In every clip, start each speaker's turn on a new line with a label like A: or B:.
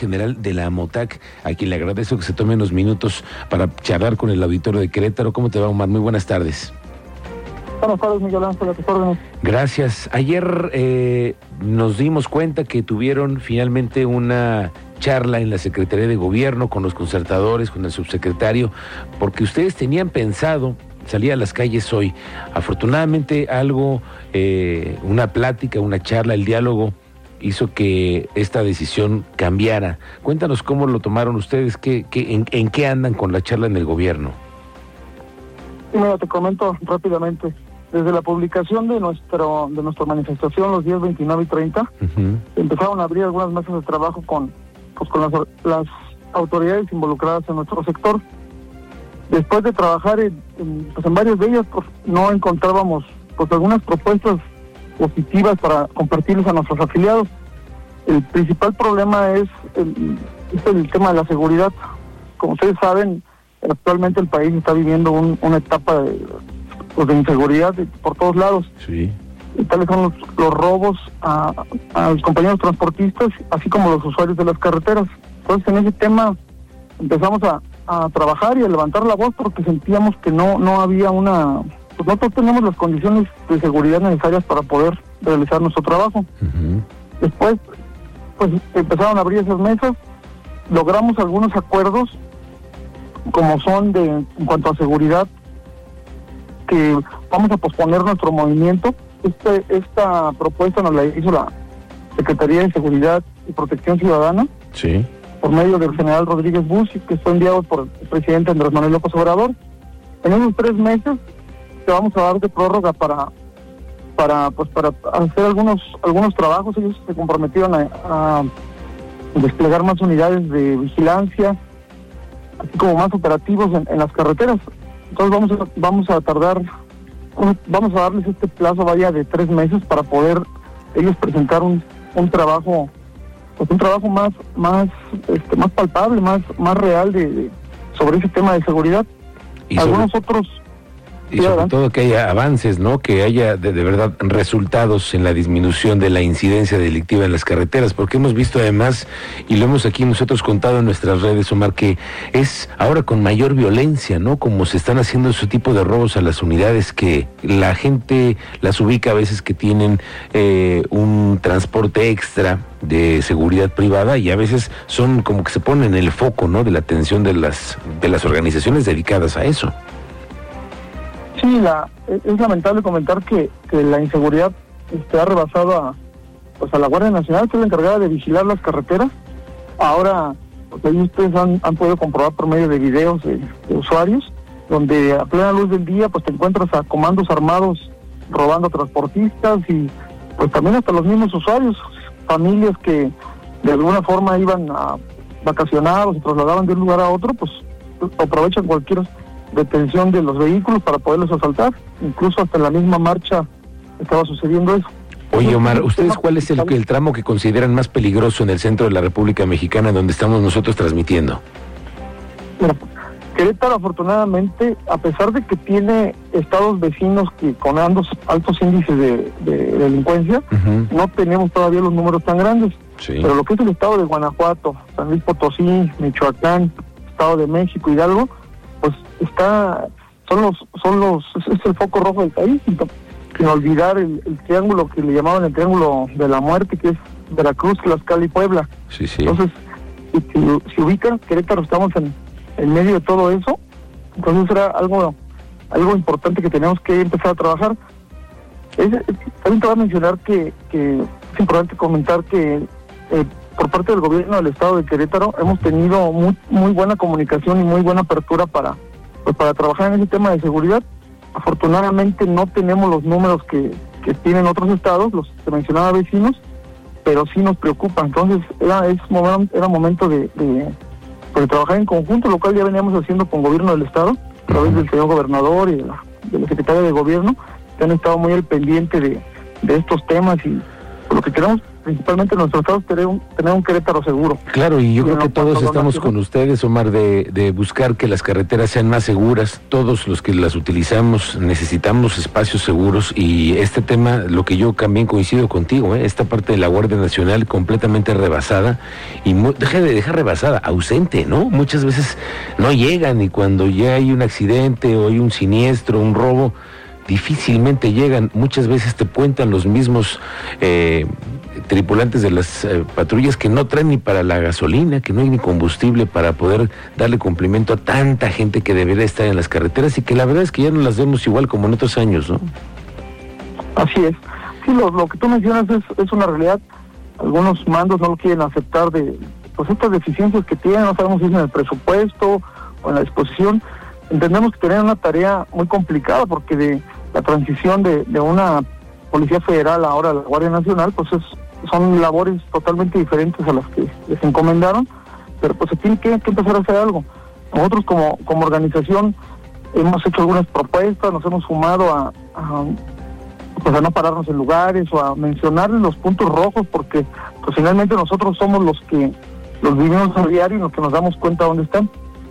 A: general de la AMOTAC, a quien le agradezco que se tome unos minutos para charlar con el auditorio de Querétaro. ¿Cómo te va, Omar? Muy buenas tardes.
B: Buenas tardes, Miguel Ángel, a tus órdenes.
A: Gracias. Ayer eh, nos dimos cuenta que tuvieron finalmente una charla en la Secretaría de Gobierno con los concertadores, con el subsecretario, porque ustedes tenían pensado salir a las calles hoy. Afortunadamente algo, eh, una plática, una charla, el diálogo hizo que esta decisión cambiara. Cuéntanos cómo lo tomaron ustedes, qué, qué, en, en, qué andan con la charla en el gobierno.
B: Mira, te comento rápidamente. Desde la publicación de nuestro de nuestra manifestación los días 29 y 30, uh -huh. empezaron a abrir algunas mesas de trabajo con, pues, con las, las autoridades involucradas en nuestro sector. Después de trabajar en, en, pues, en varios de ellas, pues, no encontrábamos pues algunas propuestas positivas para compartirles a nuestros afiliados. El principal problema es el, es el tema de la seguridad. Como ustedes saben, actualmente el país está viviendo un, una etapa de, pues, de inseguridad por todos lados.
A: Sí.
B: Y tales son los, los robos a, a, los compañeros transportistas, así como los usuarios de las carreteras. Entonces, en ese tema empezamos a, a trabajar y a levantar la voz porque sentíamos que no, no había una pues nosotros tenemos las condiciones de seguridad necesarias para poder realizar nuestro trabajo. Uh -huh. Después, pues empezaron a abrir esas mesas, logramos algunos acuerdos, como son de en cuanto a seguridad, que vamos a posponer nuestro movimiento. Este, esta propuesta nos la hizo la Secretaría de Seguridad y Protección Ciudadana.
A: Sí.
B: Por medio del general Rodríguez Bussi, que fue enviado por el presidente Andrés Manuel López Obrador. En esos tres meses que vamos a dar de prórroga para para pues para hacer algunos algunos trabajos. Ellos se comprometieron a, a desplegar más unidades de vigilancia así como más operativos en, en, las carreteras. Entonces vamos a, vamos a tardar vamos a darles este plazo vaya de tres meses para poder ellos presentar un, un trabajo pues un trabajo más más este, más palpable más más real de, de sobre ese tema de seguridad.
A: ¿Y
B: algunos otros
A: y sobre todo que haya avances, ¿no? Que haya de, de, verdad resultados en la disminución de la incidencia delictiva en las carreteras, porque hemos visto además, y lo hemos aquí nosotros contado en nuestras redes, Omar, que es ahora con mayor violencia, ¿no? Como se están haciendo ese tipo de robos a las unidades que la gente las ubica a veces que tienen eh, un transporte extra de seguridad privada y a veces son como que se ponen en el foco, ¿no? De la atención de las, de las organizaciones dedicadas a eso.
B: Sí, la, es lamentable comentar que, que la inseguridad este, ha rebasado a, pues a la Guardia Nacional, que es la encargada de vigilar las carreteras. Ahora, pues ustedes han, podido comprobar por medio de videos de, de, usuarios, donde a plena luz del día pues te encuentras a comandos armados robando transportistas y pues también hasta los mismos usuarios, familias que de alguna forma iban a vacacionar o se trasladaban de un lugar a otro, pues aprovechan cualquier detención de los vehículos para poderlos asaltar. Incluso hasta en la misma marcha estaba sucediendo eso.
A: Oye, Omar, ¿ustedes cuál es el, el, tramo que consideran más peligroso en el centro de la República Mexicana donde estamos nosotros transmitiendo?
B: Mira, Querétaro, afortunadamente, a pesar de que tiene estados vecinos que con altos, altos índices de, de delincuencia, uh -huh. no tenemos todavía los números tan grandes.
A: Sí.
B: Pero lo que es el estado de Guanajuato, San Luis Potosí, Michoacán, Estado de México, Hidalgo, está son los son los es el foco rojo del país sin olvidar el, el, triángulo que le llamaban el triángulo de la muerte que es Veracruz, Tlaxcala y Puebla
A: sí, sí.
B: entonces si, si, si ubican Querétaro estamos en, en medio de todo eso entonces era algo algo importante que tenemos que empezar a trabajar es, es, también te voy a mencionar que, que es importante comentar que eh, por parte del gobierno del estado de Querétaro hemos tenido muy, muy buena comunicación y muy buena apertura para, pues, para trabajar en ese tema de seguridad. Afortunadamente no tenemos los números que, que tienen otros estados, los que mencionaba vecinos, pero sí nos preocupa. Entonces era, es, era momento de, pues, de trabajar en conjunto, lo cual ya veníamos haciendo con gobierno del estado, a través del señor gobernador y de la, de la secretaria de gobierno, que han estado muy al pendiente de, de estos temas y lo que queremos principalmente en nuestro estado tener un, tener un Querétaro seguro.
A: Claro, y yo creo que todos estamos con ustedes, Omar, de, de buscar que las carreteras sean más seguras. Todos los que las utilizamos necesitamos espacios seguros y este tema, lo que yo también coincido contigo, ¿eh? esta parte de la Guardia Nacional completamente rebasada y deja de dejar rebasada, ausente, ¿no? Muchas veces no llegan y cuando ya hay un accidente o hay un siniestro, un robo, difícilmente llegan. Muchas veces te cuentan los mismos eh, tripulantes de las eh, patrullas que no traen ni para la gasolina, que no hay ni combustible para poder darle cumplimiento a tanta gente que debería estar en las carreteras y que la verdad es que ya no las vemos igual como en otros años, ¿no?
B: Así es. Sí, lo, lo que tú mencionas es, es una realidad. Algunos mandos no lo quieren aceptar de pues estas deficiencias que tienen, no sabemos si es en el presupuesto o en la disposición. Entendemos que tienen una tarea muy complicada porque de la transición de una Policía Federal ahora a la Guardia Nacional, pues es, son labores totalmente diferentes a las que les encomendaron, pero pues se tiene que, empezar a hacer algo. Nosotros como, como organización hemos hecho algunas propuestas, nos hemos sumado a, pues a no pararnos en lugares o a mencionar los puntos rojos, porque pues finalmente nosotros somos los que los vivimos a diario y los que nos damos cuenta dónde están.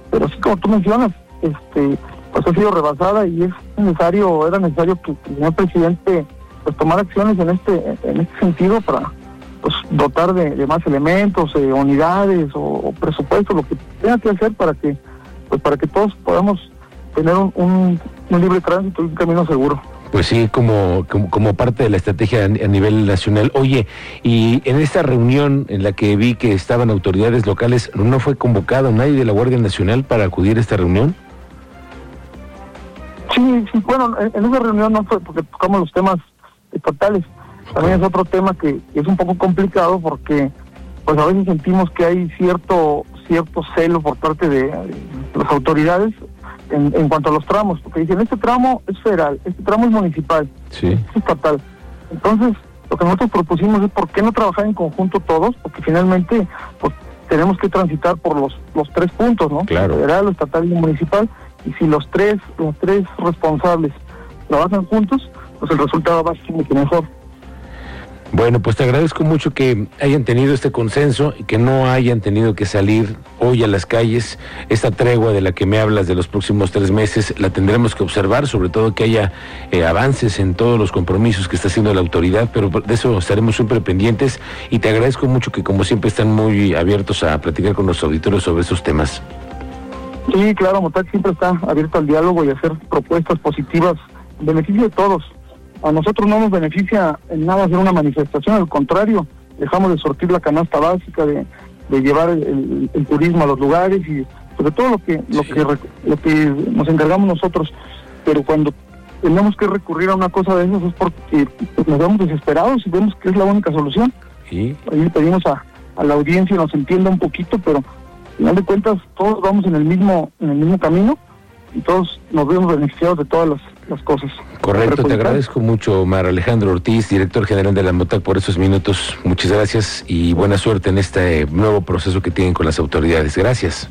B: Pero así como tú mencionas, este pues ha sido rebasada y es necesario, era necesario que, el señor presidente pues tomar acciones en este, en este sentido para pues dotar de, más elementos, eh, unidades o, presupuesto, lo que tenga que hacer para que pues para que todos podamos tener un, un, libre tránsito y un camino seguro.
A: Pues sí, como, como, parte de la estrategia a nivel nacional. Oye, y en esta reunión en la que vi que estaban autoridades locales, ¿no fue convocado nadie de la Guardia Nacional para acudir a esta reunión?
B: Sí, sí, bueno, en, esa reunión no fue porque tocamos los temas estatales. También es otro tema que, es un poco complicado porque pues a veces sentimos que hay cierto cierto celo por parte de, las autoridades en, en, cuanto a los tramos, porque dicen, este tramo es federal, este tramo es municipal,
A: sí.
B: es estatal. Entonces, lo que nosotros propusimos es por qué no trabajar en conjunto todos, porque finalmente pues, tenemos que transitar por los, los tres puntos, ¿no?
A: Claro.
B: Federal, estatal y municipal, y si los tres, los tres responsables trabajan juntos, pues el resultado va a ser mucho mejor.
A: Bueno, pues te agradezco mucho que hayan tenido este consenso y que no hayan tenido que salir hoy a las calles. Esta tregua de la que me hablas de los próximos tres meses la tendremos que observar, sobre todo que haya eh, avances en todos los compromisos que está haciendo la autoridad, pero de eso estaremos siempre pendientes y te agradezco mucho que como siempre están muy abiertos a platicar con los auditores sobre esos temas.
B: Sí, claro, Motac siempre está abierto al diálogo y a hacer propuestas positivas en beneficio de todos. A nosotros no nos beneficia en nada hacer una manifestación, al contrario, dejamos de sortir la canasta básica, de, llevar el, turismo a los lugares y sobre todo lo que, lo que lo que nos encargamos nosotros. Pero cuando tenemos que recurrir a una cosa de esas es porque nos vemos desesperados y vemos que es la única solución.
A: ¿Sí?
B: Ahí le pedimos a, a la audiencia nos entienda un poquito, pero final de cuentas todos vamos en el mismo en el mismo camino y todos nos vemos beneficiados de todas las, cosas.
A: Correcto, te agradezco mucho, Mar Alejandro Ortiz, director general de la MOTAC, por esos minutos. Muchas gracias y buena suerte en este nuevo proceso que tienen con las autoridades. Gracias.